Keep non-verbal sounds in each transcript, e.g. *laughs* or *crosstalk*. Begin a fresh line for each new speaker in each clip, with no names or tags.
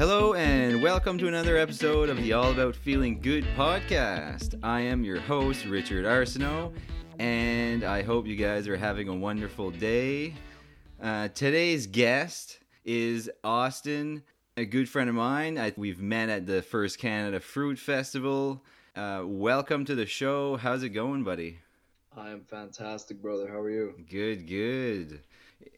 Hello, and welcome to another episode of the All About Feeling Good podcast. I am your host, Richard Arsenault, and I hope you guys are having a wonderful day. Uh, today's guest is Austin, a good friend of mine. I, we've met at the First Canada Fruit Festival. Uh, welcome to the show. How's it going, buddy?
I am fantastic, brother. How are you?
Good, good.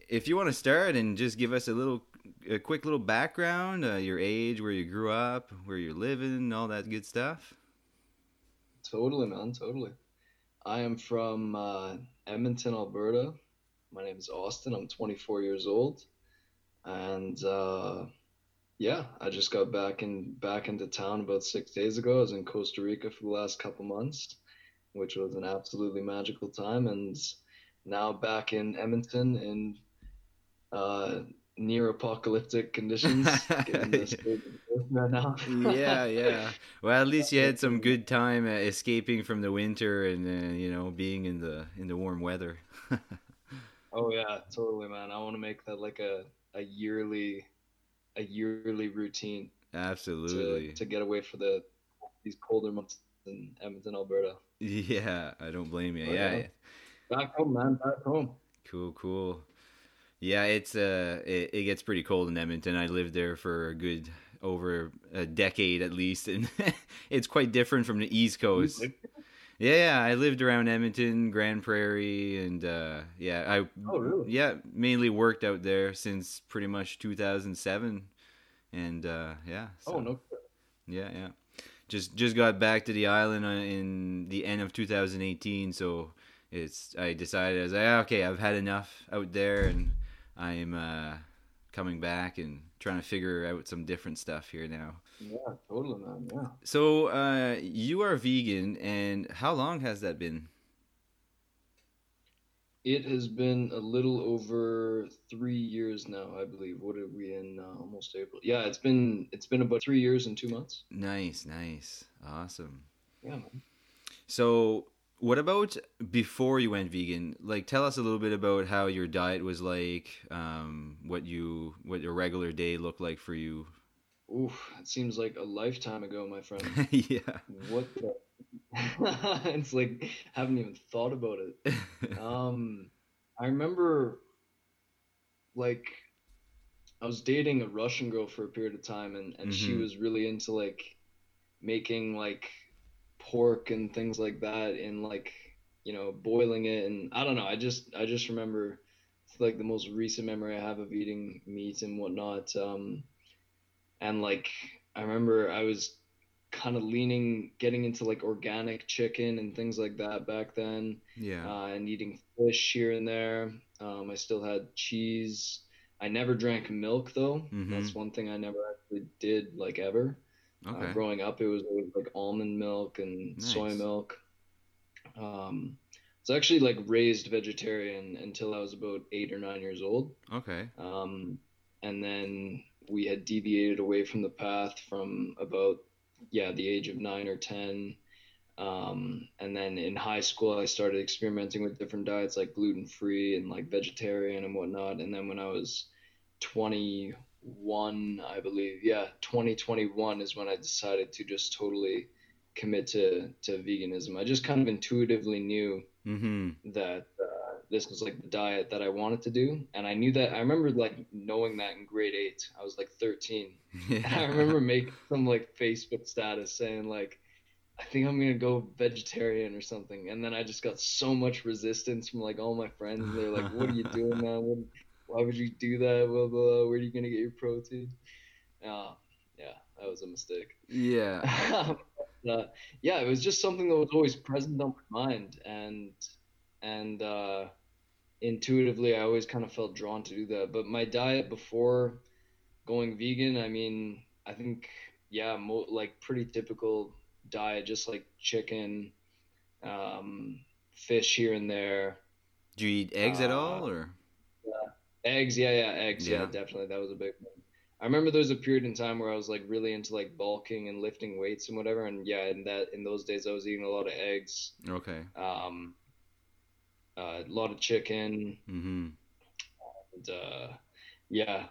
If you want to start and just give us a little, a quick little background, uh, your age, where you grew up, where you're living, all that good stuff.
Totally, man. Totally. I am from uh, Edmonton, Alberta. My name is Austin. I'm 24 years old, and uh, yeah, I just got back in back into town about six days ago. I was in Costa Rica for the last couple months, which was an absolutely magical time, and now back in Edmonton in uh, near apocalyptic conditions. *laughs* getting this right *laughs*
yeah, yeah. Well, at least you had some good time uh, escaping from the winter and uh, you know being in the in the warm weather. *laughs*
Oh yeah, totally, man. I want to make that like a a yearly a yearly routine
Absolutely.
to to get away for the these colder months in Edmonton, Alberta.
Yeah, I don't blame you. Yeah,
yeah.
yeah.
Back home, man. Back home.
cool, cool. Yeah, it's uh, it, it gets pretty cold in Edmonton. I lived there for a good over a decade at least, and *laughs* it's quite different from the East Coast. Yeah, yeah. I lived around Edmonton, Grande Prairie, and uh, yeah, I
Oh really?
yeah mainly worked out there since pretty much 2007, and uh, yeah.
Oh no.
Yeah, yeah. Just just got back to the island uh, in the end of 2018, so it's I decided I was like, "Ah, okay, I've had enough out there, and I'm uh, coming back and trying to figure out some different stuff here now.
Yeah, totally, man. Yeah.
So uh, you are vegan, and how long has that been?
It has been a little over three years now, I believe. What are we in? Uh, almost April. Yeah, it's been it's been about three years and two months.
Nice, nice, awesome.
Yeah, man.
So, what about before you went vegan? Like, tell us a little bit about how your diet was like, um, what you, what your regular day looked like for you.
Oof, it seems like a lifetime ago, my friend. *laughs*
yeah.
What the? *laughs* it's like haven't even thought about it. Um, I remember like I was dating a Russian girl for a period of time, and and she
Mhm.
was really into like making like pork and things like that, and like you know boiling it, and I don't know. I just I just remember it's like the most recent memory I have of eating meat and whatnot. Um, and like I remember I was kind of leaning getting into like organic chicken and things like that back then
yeah.
uh, and eating fish here and there um, i still had cheese i never drank milk though
Mhm.
that's one thing i never actually did like ever
okay.
uh, growing up it was like almond milk and soy milk. Um, I was actually like raised vegetarian until i was about eight or nine years old.
Okay.
um, and then we had deviated away from the path from about yeah the age of nine or ten. Um, and then in high school i started experimenting with different diets like gluten free and like vegetarian and whatnot. And then when i was 21 i believe yeah 2021 is when i decided to just totally commit to to veganism i just kind of intuitively knew
Mm-hmm.
that uh, this was like the diet that I wanted to do, and I knew that. I remember like knowing that in grade eight. I was like 13. And *laughs* I remember making some like Facebook status saying like, I think I'm gonna go vegetarian or something, and then I just got so much resistance from like all my friends. They're like, "What are you doing, man? What, why would you do that? Blah, blah, blah. Where are you gonna get your protein?" Uh, yeah, that was a mistake.
yeah. *laughs*
uh, yeah, it was just something that was always present on my mind, and and uh, intuitively, I always kind of felt drawn to do that. But my diet before going vegan, I mean, I think yeah, mo- like pretty typical diet, just like chicken, um, fish here and there,
Do you eat eggs at
Uh,
all, or?
Eggs. Yeah, yeah, eggs. Yeah,
Yeah.
definitely. That was a big one. I remember there was a period in time where I was like really into like bulking and lifting weights and whatever, and yeah, in that in those days I was eating a lot of eggs,
Okay.
um, uh, a lot of chicken,
Mm-hmm.
and uh, yeah,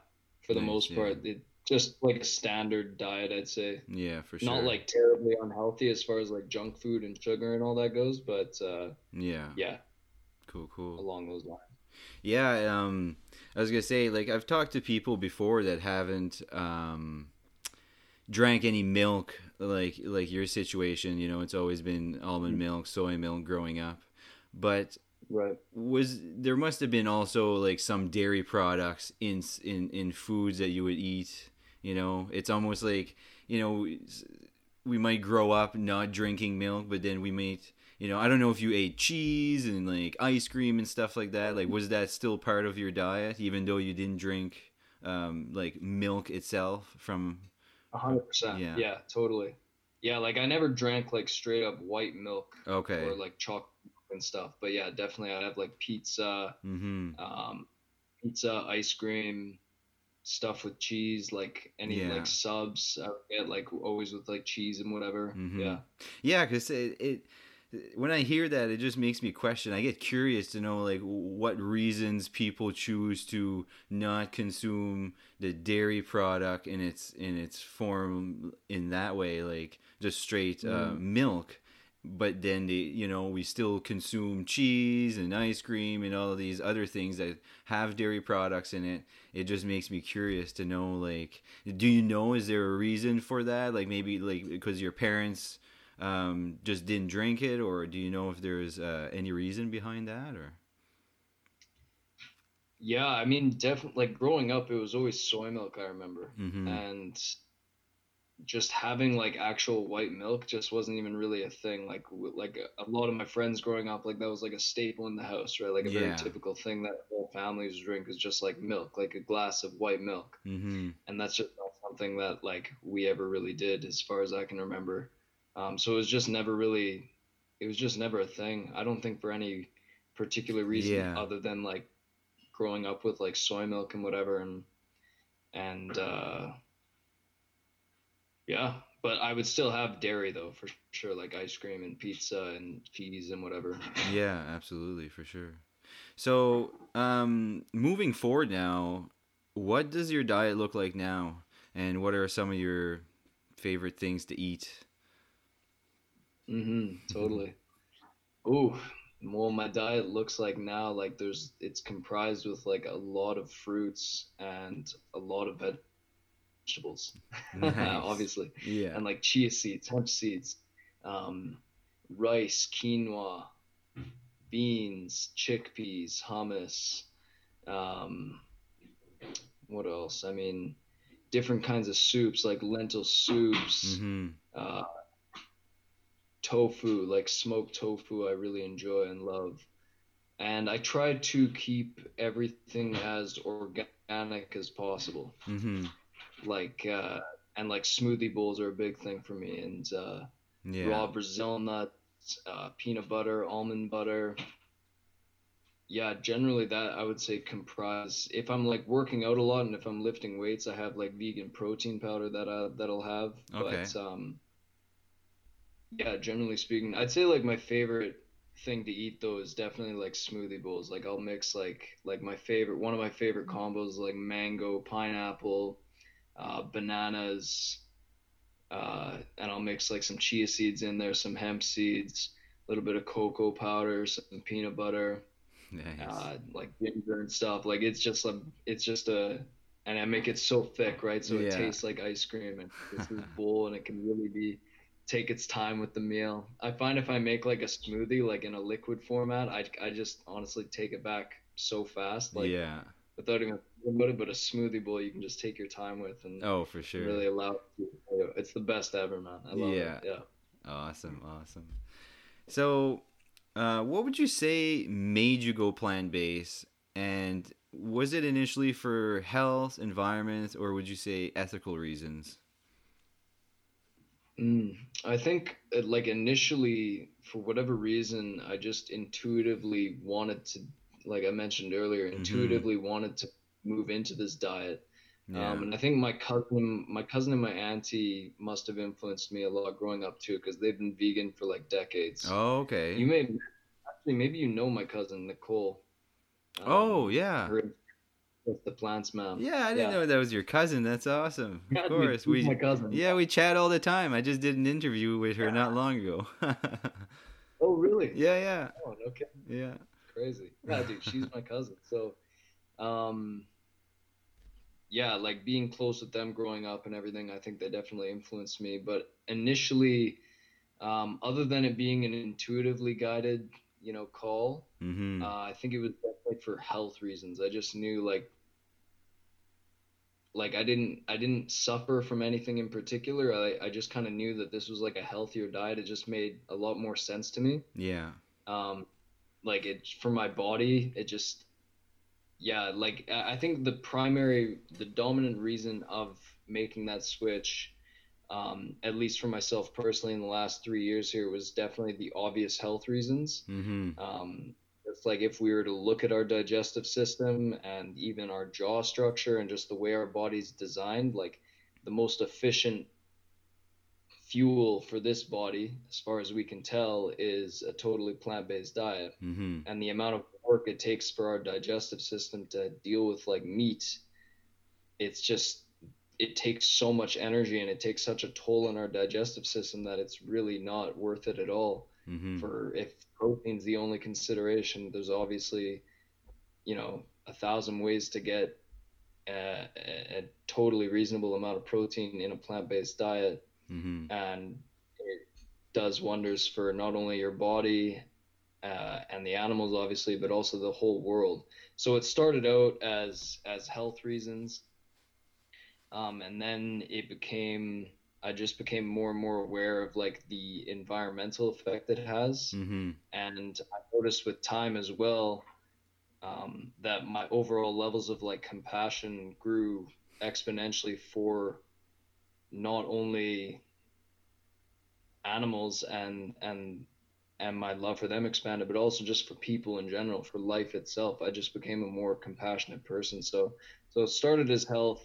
for the
Nice,
most
yeah.
part, it just like a standard diet, I'd say.
Yeah, for sure.
Not like terribly unhealthy as far as like junk food and sugar and all that goes, but uh,
yeah,
yeah,
cool, cool.
along those lines.
Yeah, um, I was gonna say like I've talked to people before that haven't um, drank any milk, like like your situation. You know, it's always been almond milk, soy milk growing up, but
Right.
was there must have been also like some dairy products in in in foods that you would eat. You know, it's almost like you know we might grow up not drinking milk, but then we might. You know, I don't know if you ate cheese and like ice cream and stuff like that. Like, was that still part of your diet, even though you didn't drink um, like milk itself from
A hundred percent.
Yeah.
Yeah, totally. Yeah, like I never drank like straight up white milk
okay
or like chocolate and stuff, but yeah, definitely I'd have like pizza,
mm-hmm
um, pizza, ice cream, stuff with cheese, like any
Yeah.
like subs. I would get like always with like cheese and whatever.
Mhm.
Yeah.
Yeah, because it, it when I hear that, it just makes me question. I get curious to know like what reasons people choose to not consume the dairy product in its in its form in that way, like just straight uh,
Mm.
milk. But then they, you know, we still consume cheese and ice cream and all of these other things that have dairy products in it. It just makes me curious to know, like, do you know? Is there a reason for that? Like maybe like because your parents um, just didn't drink it, or do you know if there's uh, any reason behind that? Or
Yeah, I mean, definitely. Like growing up, it was always soy milk. I remember,
Mhm.
and just having like actual white milk just wasn't even really a thing. Like w- like a, a lot of my friends growing up, like that was like a staple in the house, right? Like a
Yeah.
very typical thing that whole families drink is just like milk, like a glass of white milk,
mm-hmm.
and that's just not something that like we ever really did, as far as I can remember. Um, so it was just never really, it was just never a thing. I don't think for any particular reason
Yeah.
other than like growing up with like soy milk and whatever and and uh yeah but i would still have dairy though for sure like ice cream and pizza and cheese and whatever *laughs*
yeah, absolutely for sure. So um, moving forward now, what does your diet look like now, and what are some of your favorite things to eat?
Mm-hmm totally ooh well my diet looks like now like there's it's comprised with like a lot of fruits and a lot of vegetables *laughs*
Nice.
obviously
Yeah.
and like chia seeds, hemp seeds, um, rice, quinoa, beans, chickpeas, hummus. Um, what else? I mean, different kinds of soups like lentil soups,
hmm
uh, tofu, like smoked tofu. I really enjoy and love. And I try to keep everything as organic as possible
hmm
like uh and like smoothie bowls are a big thing for me and uh
Yeah.
raw brazil nuts uh peanut butter almond butter yeah generally that i would say comprise if i'm like working out a lot and if i'm lifting weights i have like vegan protein powder that i that'll have
Okay.
but um yeah generally speaking i'd say like my favorite thing to eat though is definitely like smoothie bowls like i'll mix like like my favorite one of my favorite combos is like mango pineapple uh, bananas uh, and i'll mix like some chia seeds in there some hemp seeds a little bit of cocoa powder some peanut butter
Nice.
uh, like ginger and stuff like it's just a it's just a and i make it so thick right so it
Yeah.
tastes like ice cream and it's this bowl and it can really be take its time with the meal i find if i make like a smoothie like in a liquid format i, I just honestly take it back so fast like
yeah.
without even thinking about it but a smoothie bowl you can just take your time with and
Oh, for sure.
really allow it it's the best ever man i love
Yeah.
it yeah
Awesome, awesome. So, uh, what would you say made you go plant based? And was it initially for health, environment, or would you say ethical reasons?
Mm, I think uh, like initially for whatever reason I just intuitively wanted to like I mentioned earlier
Mhm.
intuitively wanted to move into this diet
Yeah.
um, and I think my cousin my cousin and my auntie must have influenced me a lot growing up too because they've been vegan for like decades
oh, okay.
you may actually maybe you know my cousin Nicole Um,
oh, yeah.
her- with the plants, man.
Yeah, I didn't
Yeah.
know that was your cousin. That's awesome. *laughs*
Yeah,
Of course, we
my cousin.
yeah we chat all the time. I just did an interview with her not long ago. *laughs*
Oh, really?
yeah, yeah,
Oh, okay.
yeah.
Crazy. Yeah, dude, she's my cousin. So, um, yeah, like being close with them growing up and everything, I think they definitely influenced me. But initially, um, other than it being an intuitively guided, you know, call,
Mm-hmm.
uh, I think it was definitely for health reasons. I just knew like, like I didn't, I didn't suffer from anything in particular. I, I just kind of knew that this was like a healthier diet. It just made a lot more sense to me
yeah.
um like it for my body it just yeah like i I think the primary the dominant reason of making that switch um at least for myself personally in the last three years here was definitely the obvious health reasons
Mm-hmm.
um like if we were to look at our digestive system and even our jaw structure and just the way our body's designed like the most efficient fuel for this body as far as we can tell is a totally plant-based diet
Mm-hmm.
and the amount of work it takes for our digestive system to deal with like meat it's just it takes so much energy and it takes such a toll on our digestive system that it's really not worth it at all
Mm-hmm.
for if protein's the only consideration there's obviously you know a thousand ways to get a, a, totally reasonable amount of protein in a plant-based diet
Mm-hmm.
and it does wonders for not only your body uh, and the animals obviously but also the whole world so it started out as as health reasons um, and then it became i just became more and more aware of like the environmental effect it has
Mm-hmm.
and I noticed with time as well um, that my overall levels of like compassion grew exponentially for not only animals and and and my love for them expanded, but also just for people in general, for life itself. I just became a more compassionate person. So so it started as health,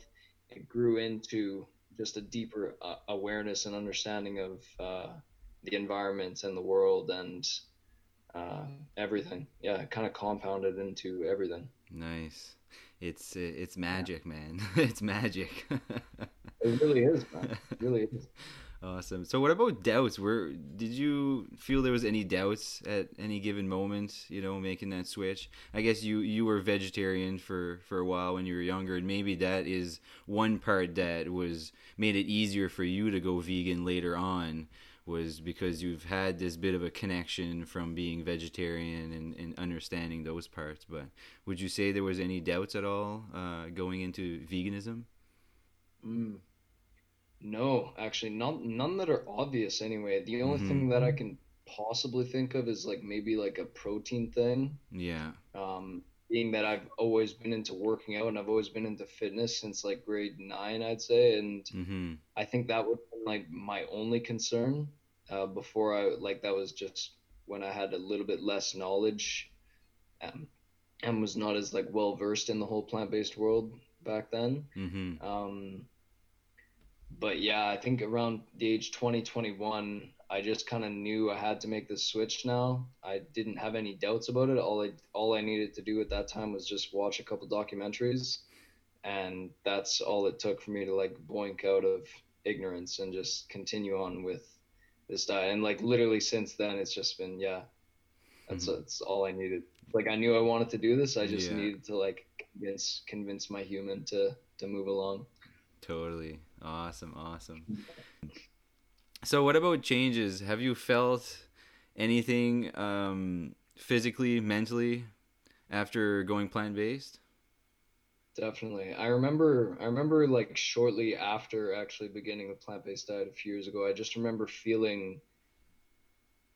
it grew into just a deeper uh, awareness and understanding of uh, the environment and the world and uh, everything. Yeah, kind of compounded into everything.
Nice. It's uh, it's magic, man. *laughs* it's magic. *laughs*
It really is, man. It really is.
Awesome. So, what about doubts? Where did you feel there was any doubts at any given moment? You know, making that switch. I guess you you were vegetarian for for a while when you were younger, and maybe that is one part that was made it easier for you to go vegan later on. Was because you've had this bit of a connection from being vegetarian and, and understanding those parts. But would you say there was any doubts at all uh, going into veganism?
Mm. No, actually, none none that are obvious anyway. The only
Mhm.
thing that I can possibly think of is like maybe like a protein thing.
Yeah.
Um, being that I've always been into working out and I've always been into fitness since like grade nine, I'd say, and
Mm-hmm.
I think that would be like my only concern uh, before I like that was just when I had a little bit less knowledge um, and was not as like well versed in the whole plant-based world back then.
Mm-hmm.
Um, but yeah, I think around the age 20, 21, I just kind of knew I had to make this switch now. I didn't have any doubts about it. All I all I needed to do at that time was just watch a couple documentaries, and that's all it took for me to like boink out of ignorance and just continue on with this diet. And like literally since then, it's just been yeah, that's mm-hmm. that's all I needed. Like I knew I wanted to do this. I just
Yeah.
needed to like convince convince my human to to move along.
Totally. Awesome. Awesome. So, what about changes? Have you felt anything um, physically, mentally after going plant based?
Definitely. I remember I remember like shortly after actually beginning the plant-based diet a few years ago, I just remember feeling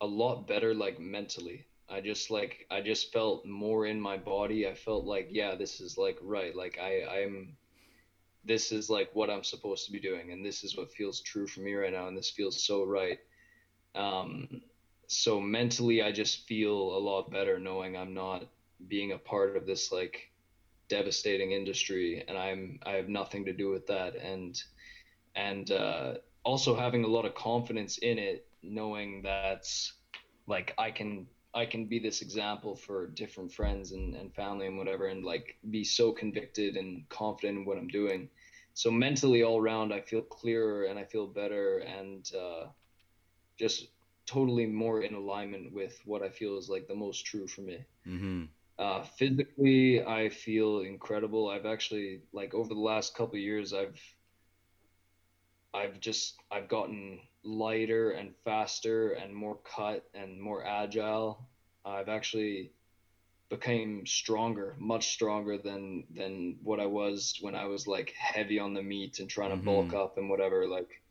a lot better like mentally. I just like I just felt more in my body. I felt like yeah, this is like right. Like I I'm this is like what I'm supposed to be doing and this is what feels true for me right now and this feels so right. Um so mentally I just feel a lot better knowing I'm not being a part of this like devastating industry and I'm I have nothing to do with that and and uh, also having a lot of confidence in it knowing that like I can I can be this example for different friends and, and family and whatever, and like be so convicted and confident in what I'm doing. So mentally, all around, I feel clearer and I feel better and uh, just totally more in alignment with what I feel is like the most true for me.
Mm-hmm.
Uh, physically, I feel incredible. I've actually like over the last couple years, I've I've just I've gotten lighter and faster and more cut and more agile. I've actually became stronger, much stronger than than what I was when I was like heavy on the meat and trying to mm-hmm. bulk up and whatever like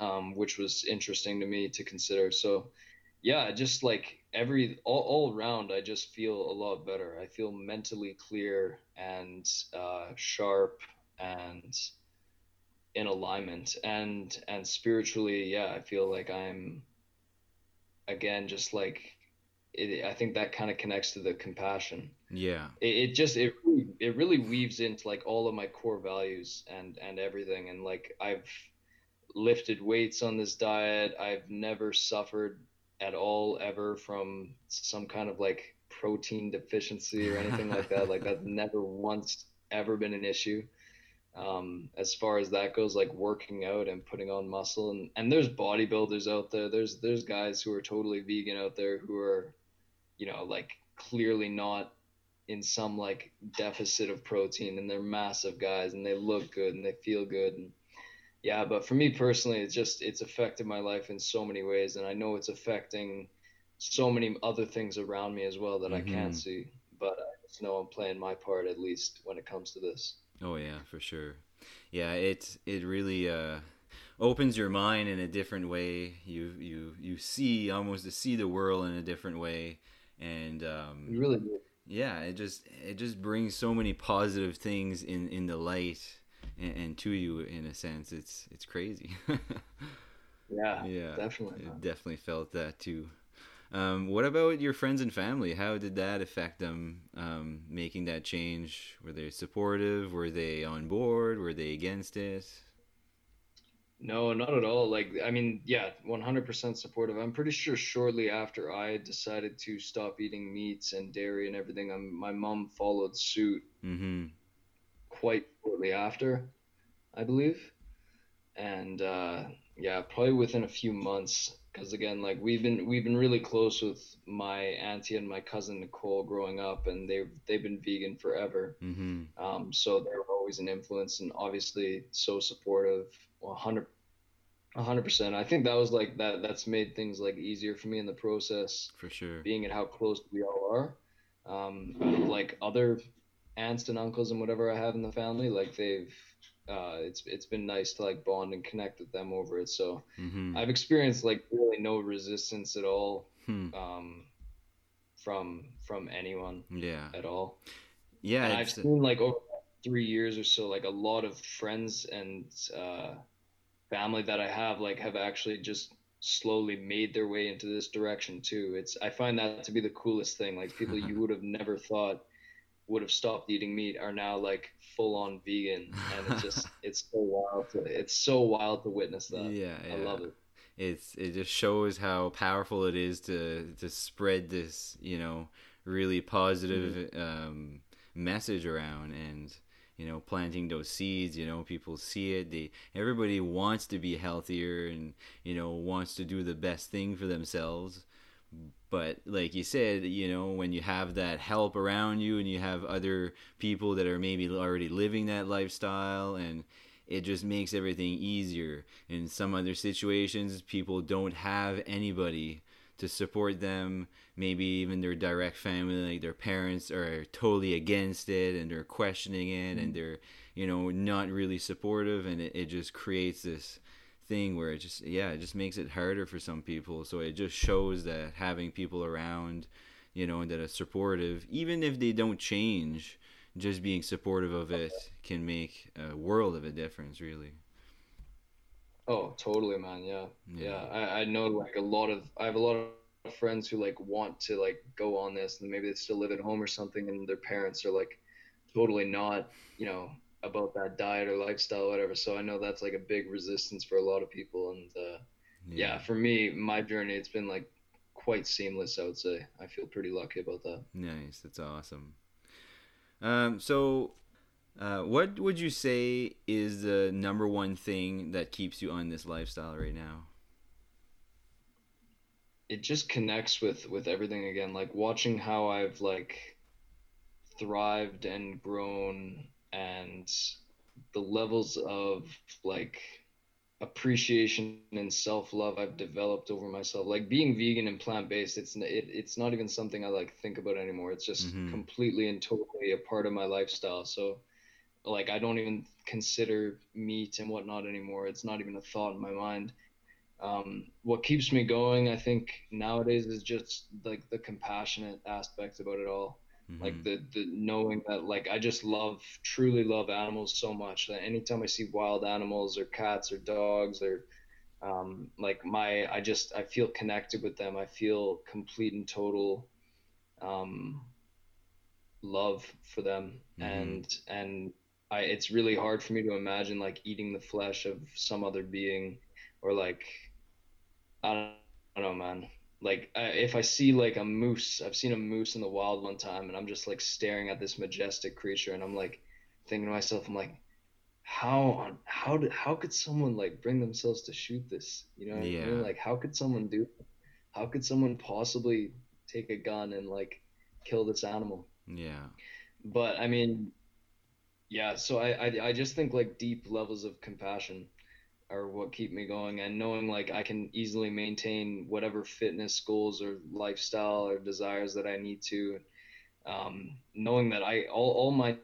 um, which was interesting to me to consider. So yeah, just like every all, all around I just feel a lot better. I feel mentally clear and uh, sharp and in alignment. And and spiritually yeah i feel like i'm again just like it, i think that kind of connects to the compassion.
Yeah.
It, it just it it really weaves into like all of my core values and and everything. And like i've lifted weights on this diet. I've never suffered at all ever from some kind of like protein deficiency or anything like that. Like *laughs* that's never once ever been an issue um, as far as that goes, like working out and putting on muscle. And, and there's bodybuilders out there. There's there's guys who are totally vegan out there who are, you know, like clearly not in some like deficit of protein and they're massive guys and they look good and they feel good and yeah but for me personally it's just it's affected my life in so many ways and i know it's affecting so many other things around me as well that mm-hmm. i can't see but i just know i'm playing my part at least when it comes to this
Oh yeah, for sure. Yeah, it it really uh, opens your mind in a different way. You you you see almost to see the world in a different way, and um,
you really do.
Yeah, it just it just brings so many positive things in in the light and, and to you in a sense. It's it's crazy. *laughs*
yeah, yeah, definitely.
I definitely felt that too. Um, what about your friends and family? How did that affect them um, making that change? Were they supportive? Were they on board? Were they against it?
No, not at all. Like, I mean, yeah, 100% supportive. I'm pretty sure shortly after I decided to stop eating meats and dairy and everything, I'm, um, my mom followed suit
mm-hmm.
quite shortly after, I believe. And uh, yeah, probably within a few months, because again like we've been we've been really close with my auntie and my cousin nicole growing up and they've they've been vegan forever.
Mm-hmm.
um, so they're always an influence and obviously so supportive 100 100% i think that was like that that's made things like easier for me in the process
for sure.
being at how close we all are. Um, like other aunts and uncles and whatever i have in the family like they've uh, it's it's been nice to like bond and connect with them over it. So
mm-hmm.
I've experienced like really no resistance at all
hmm.
um, from from anyone.
Yeah.
At all.
Yeah.
And I've seen like over three years or so, like a lot of friends and uh, family that I have like have actually just slowly made their way into this direction too. It's I find that to be the coolest thing. Like people *laughs* you would have never thought would have stopped eating meat are now like full on vegan. And it's just *laughs* it's so wild to, it's so wild to witness that.
Yeah, yeah,
i love it.
It's it just shows how powerful it is to to spread this you know really positive mm-hmm. um, message around and you know planting those seeds you know people see it. They everybody wants to be healthier and you know wants to do the best thing for themselves but like you said you know when you have that help around you and you have other people that are maybe already living that lifestyle and it just makes everything easier in some other situations people don't have anybody to support them maybe even their direct family like their parents are totally against it and they're questioning it mm-hmm. and they're you know not really supportive and it, it just creates this thing where it just yeah it just makes it harder for some people. So it just shows that having people around you know and that are supportive even if they don't change just being supportive of it can make a world of a difference really.
Oh totally man. Yeah. Yeah, yeah. I, I know like a lot of i have a lot of friends who like want to like go on this and maybe they still live at home or something and their parents are like totally not you know about that diet or lifestyle or whatever. So I know that's like a big resistance for a lot of people. And uh, yeah. yeah. for me, my journey, it's been like quite seamless. I would say I feel pretty lucky about that.
Nice, that's awesome. Um, so, uh, what would you say is the number one thing that keeps you on this lifestyle right now?
It just connects with with everything again. Like watching how I've like thrived and grown, and the levels of like appreciation and self-love I've developed over myself. Like being vegan and plant-based, it's it, it's not even something I like think about anymore. It's just mm-hmm. completely and totally a part of my lifestyle. So like I don't even consider meat and whatnot anymore. It's not even a thought in my mind. Um, what keeps me going, I think nowadays is just like the compassionate aspect about it all. Mm-hmm. Like the the knowing that like I just love truly love animals so much that anytime I see wild animals or cats or dogs or um, like my I just I feel connected with them. I feel complete and total um, love for them mm-hmm. and and I it's really hard for me to imagine like eating the flesh of some other being or like I don't, I don't know man like I, if I see like a moose, I've seen a moose in the wild one time, and I'm just like staring at this majestic creature, and I'm like thinking to myself, I'm like, how on how did how could someone like bring themselves to shoot this? You know, yeah. I mean? like how could someone do? How could someone possibly take a gun and like kill this animal?
Yeah.
But I mean, yeah. So I I, I just think like deep levels of compassion are what keep me going and knowing like I can easily maintain whatever fitness goals or lifestyle or desires that I need to um, knowing that I all, all my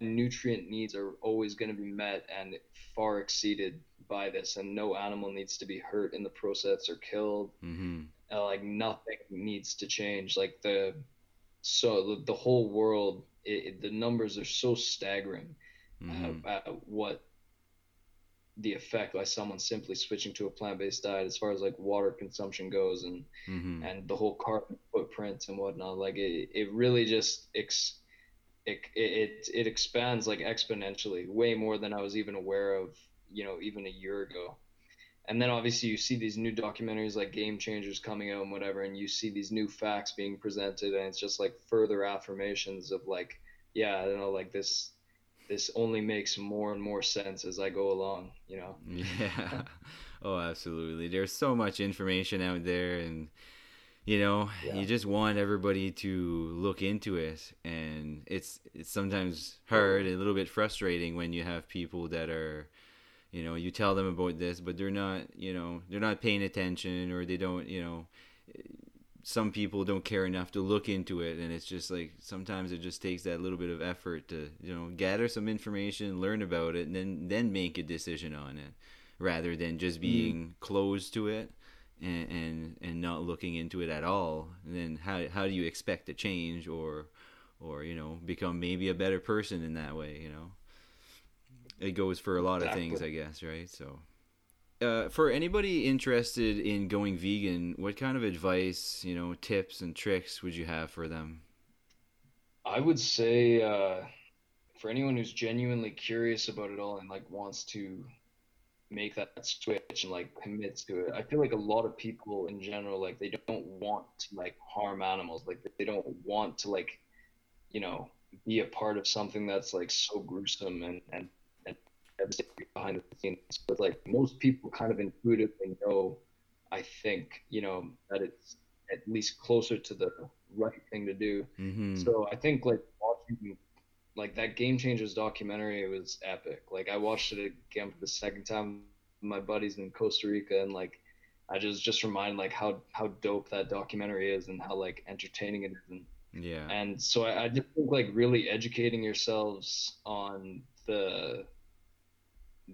nutrient needs are always going to be met and far exceeded by this and no animal needs to be hurt in the process or killed
mm-hmm.
uh, like nothing needs to change like the so the, the whole world it, it, the numbers are so staggering mm-hmm. uh, uh, what the effect by someone simply switching to a plant-based diet as far as like water consumption goes and
mm-hmm.
and the whole carbon footprint and whatnot like it, it really just ex, it, it it expands like exponentially way more than i was even aware of you know even a year ago and then obviously you see these new documentaries like game changers coming out and whatever and you see these new facts being presented and it's just like further affirmations of like yeah i don't know like this this only makes more and more sense as I go along, you know? *laughs*
Yeah. oh, absolutely. There's so much information out there and you know, yeah. you just want everybody to look into it and it's it's sometimes hard and a little bit frustrating when you have people that are you know, you tell them about this but they're not, you know, they're not paying attention or they don't, you know, some people don't care enough to look into it and it's just like sometimes it just takes that little bit of effort to you know gather some information learn about it and then then make a decision on it rather than just mm-hmm. being mm. closed to it and, and and not looking into it at all and then how how do you expect to change or or you know become maybe a better person in that way you know it goes for a lot exactly. of things i guess right so uh, for anybody interested in going vegan, what kind of advice, you know, tips and tricks would you have for them?
I would say uh, for anyone who's genuinely curious about it all and like wants to make that switch and like commit to it. I feel like a lot of people in general like they don't want to like harm animals. Like they don't want to like you know be a part of something that's like so gruesome and and behind the scenes. But like most people kind of intuitively know, I think, you know, that it's at least closer to the right thing to do.
Mm-hmm.
So I think like watching like that Game Changers documentary it was epic. Like I watched it again for the second time with my buddies in Costa Rica and like I just just reminded like how how dope that documentary is and how like entertaining it is and
yeah.
And so I, I just think like really educating yourselves on the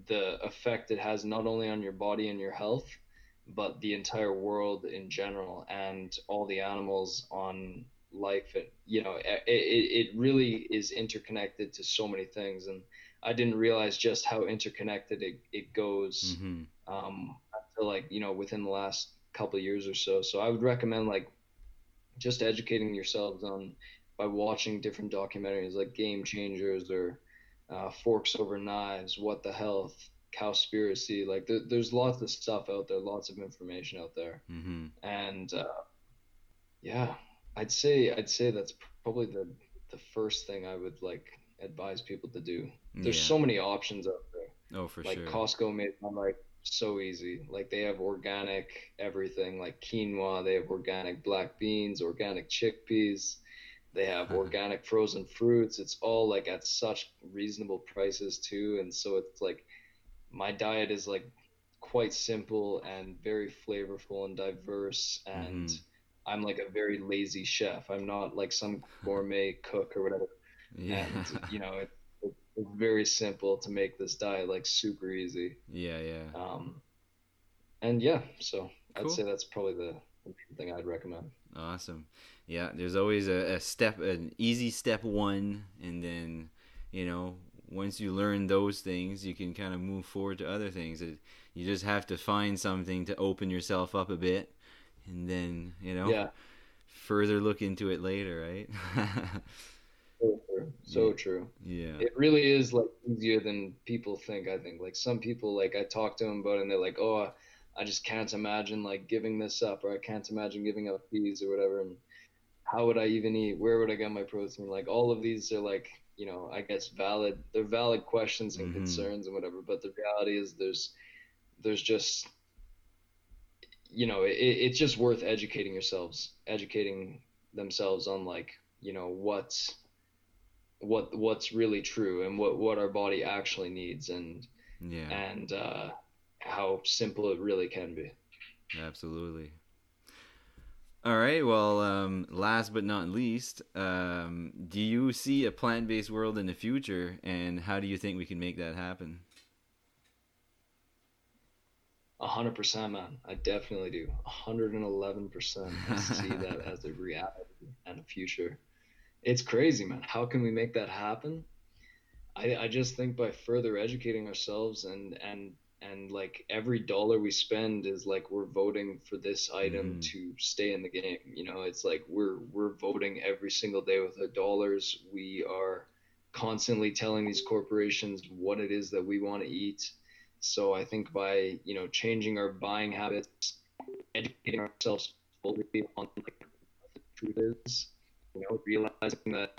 the effect it has not only on your body and your health, but the entire world in general and all the animals on life. It, you know, it, it, it really is interconnected to so many things. And I didn't realize just how interconnected it, it goes
mm-hmm.
um, until like, you know, within the last couple of years or so. So I would recommend like just educating yourselves on by watching different documentaries like Game Changers or uh, Forks Over Knives, What the Health, Cowspiracy. Like there's lots of stuff out there, lots of information out there,
mm-hmm.
and uh, Yeah, I'd say I'd say that's probably the the first thing I would like advise people to do. There's
Yeah.
so many options out there.
Oh, for
like
sure.
Like Costco made my like so easy. Like they have organic everything, like quinoa. They have organic black beans, organic chickpeas. They have
Uh-huh.
organic frozen fruits. It's all like at such reasonable prices too, and so it's like my diet is like quite simple and very flavorful and diverse and
Mhm.
I'm like a very lazy chef. I'm not like some gourmet cook or whatever.
Yeah.
And *laughs* you know, it, it, it's very simple to make this diet like super easy.
yeah, yeah.
Um, and yeah, so I'd say that's probably the thing I'd recommend.
Awesome. Yeah, there's always a, a step, an easy step one, and then, you know, once you learn those things, you can kind of move forward to other things. It, you just have to find something to open yourself up a bit, and then, you know,
Yeah,
further look into it later, right? *laughs*
so true. So
Yeah.
true.
yeah.
It really is like easier than people think. I think like some people like I talk to them about it and they're like, oh, I just can't imagine like giving this up or I can't imagine giving up peas or whatever. And how would I even eat? Where would I get my protein? Like all of these are like you know I guess valid. They're valid questions and
Mhm.
concerns and whatever. But the reality is there's there's just you know it, it's just worth educating yourselves, educating themselves on like you know what's what what's really true and what what our body actually needs and
Yeah.
and uh, how simple it really can be.
Absolutely. All right. Well, um, last but not least, um, do you see a plant-based world in the future, and how do you think we can make that happen?
A hundred percent, man. I definitely do. Hundred and eleven percent. I see *laughs* that as a reality and a future. It's crazy, man. How can we make that happen? I I just think by further educating ourselves and and and like every dollar we spend is like we're voting for this item
Mhm.
to stay in the game. You know, it's like we're we're voting every single day with our dollars. We are constantly telling these corporations what it is that we want to eat. So I think by you know changing our buying habits, educating ourselves fully on like what the truth is, you know, realizing that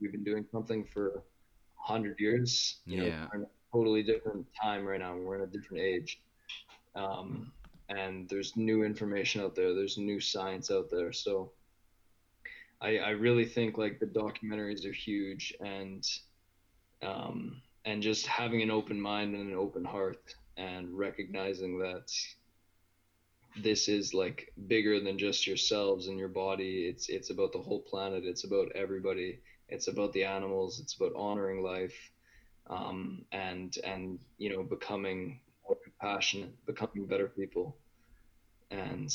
we've been doing something for hundred years. You
Yeah.
a totally different time right now. We're in a different age, um, and there's new information out there. There's new science out there. So I, I really think like the documentaries are huge and um, and just having an open mind and an open heart and recognizing that this is like bigger than just yourselves and your body it's it's about the whole planet it's about everybody it's about the animals it's about honoring life um, and and you know becoming more compassionate becoming better people. And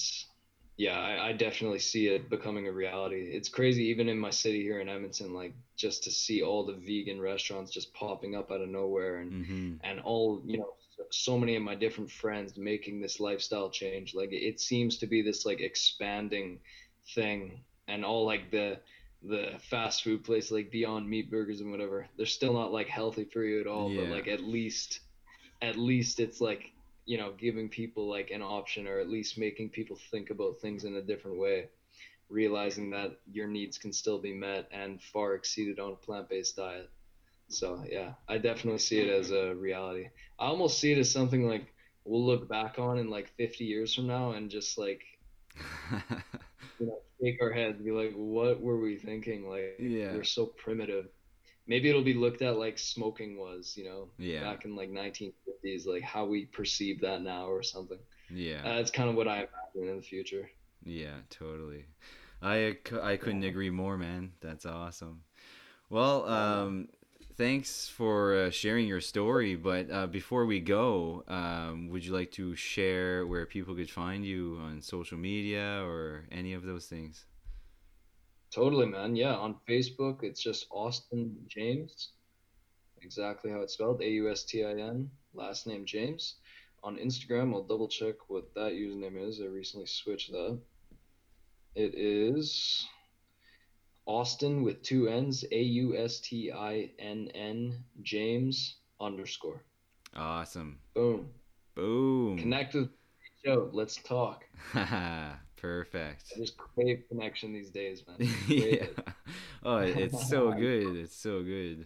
yeah I, I definitely see it becoming a reality. It's crazy even in my city here in edmonton like just to see all the vegan restaurants just popping up out of nowhere and
Mm-hmm.
and all you know so- so many of my different friends making this lifestyle change. Like it seems to be this like expanding thing and all like the the fast food place like beyond meat burgers and whatever they're still not like healthy for you at all but like at least at least it's like you know giving people like an option or at least making people think about things in a different way realizing that your needs can still be met and far exceeded on a plant-based diet so yeah, I definitely see it as a reality. I almost see it as something like we'll look back on in like 50 years from now and just like *laughs* you know shake our heads, and be like, what were we thinking? Like
Yeah.
we're so primitive. Maybe it'll be looked at like smoking was, you know,
yeah.
back in like 1950s, like how we perceive that now or something.
Yeah.
That's kind of what I imagine in the future.
Yeah, totally. I I couldn't agree more, man. That's awesome. Well, um, thanks for uh, sharing your story. But uh, before we go, um, would you like to share where people could find you on social media or any of those things?
Totally, man. Yeah, on Facebook, it's just Austin James, exactly how it's spelled, A U S T I N, last name James. On Instagram, I'll double check what that username is. I recently switched that. It is Austin with two N's, A U S T I N N, James underscore.
Awesome.
Boom.
Boom.
Connect with the show. Let's talk. *laughs*
Perfect.
I just crave connection these days, man. *laughs*
Yeah. Oh, it's so *laughs* good. It's so good.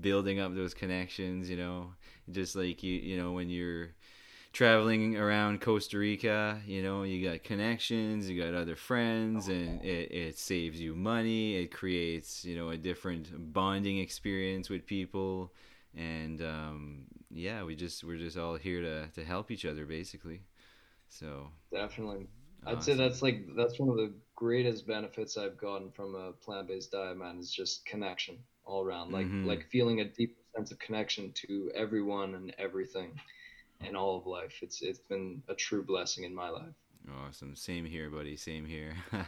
Building up those connections, you know, just like you, you know, when you're traveling around Costa Rica, you know, you got connections, you got other friends, and it, it saves you money. It creates, you know, a different bonding experience with people, and um, yeah, we just we're just all here to to help each other, basically. So
Definitely. I'd say that's like that's one of the greatest benefits I've gotten from a plant-based diet, man. Is just connection all around, like
Mhm.
like feeling a deep sense of connection to everyone and everything, in all of life. It's it's been a true blessing in my life.
Awesome. Same here, buddy. Same here. *laughs*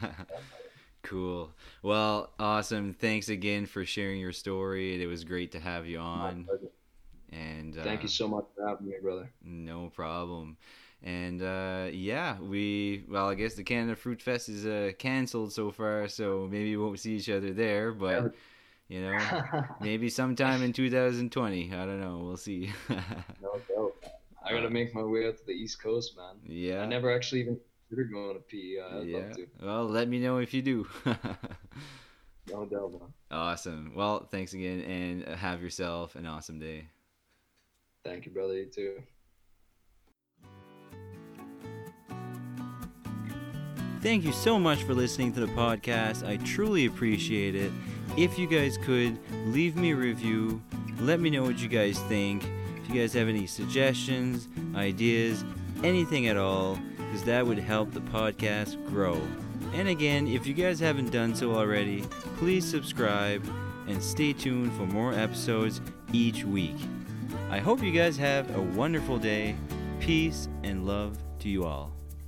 cool. Well, awesome. Thanks again for sharing your story. It was great to have you on. And uh,
Thank you so much for having me, brother.
no problem. And uh, yeah, we well, I guess the Canada Fruit Fest is uh, canceled so far, so maybe we won't see each other there. But you know, *laughs* maybe sometime in 2020. I don't know. We'll see. *laughs*
no doubt. I gotta make my way out to the East Coast, man.
yeah.
I never actually even considered going to PEI. Uh, I'd
yeah.
love to.
Well, let me know if you do. *laughs*
No doubt, man.
awesome. Well, thanks again, and have yourself an awesome day.
Thank you, brother. You too.
Thank you so much for listening to the podcast. I truly appreciate it. If you guys could leave me a review, let me know what you guys think. You guys have any suggestions, ideas, anything at all, because that would help the podcast grow. And again, if you guys haven't done so already, please subscribe and stay tuned for more episodes each week. I hope you guys have a wonderful day. Peace and love to you all.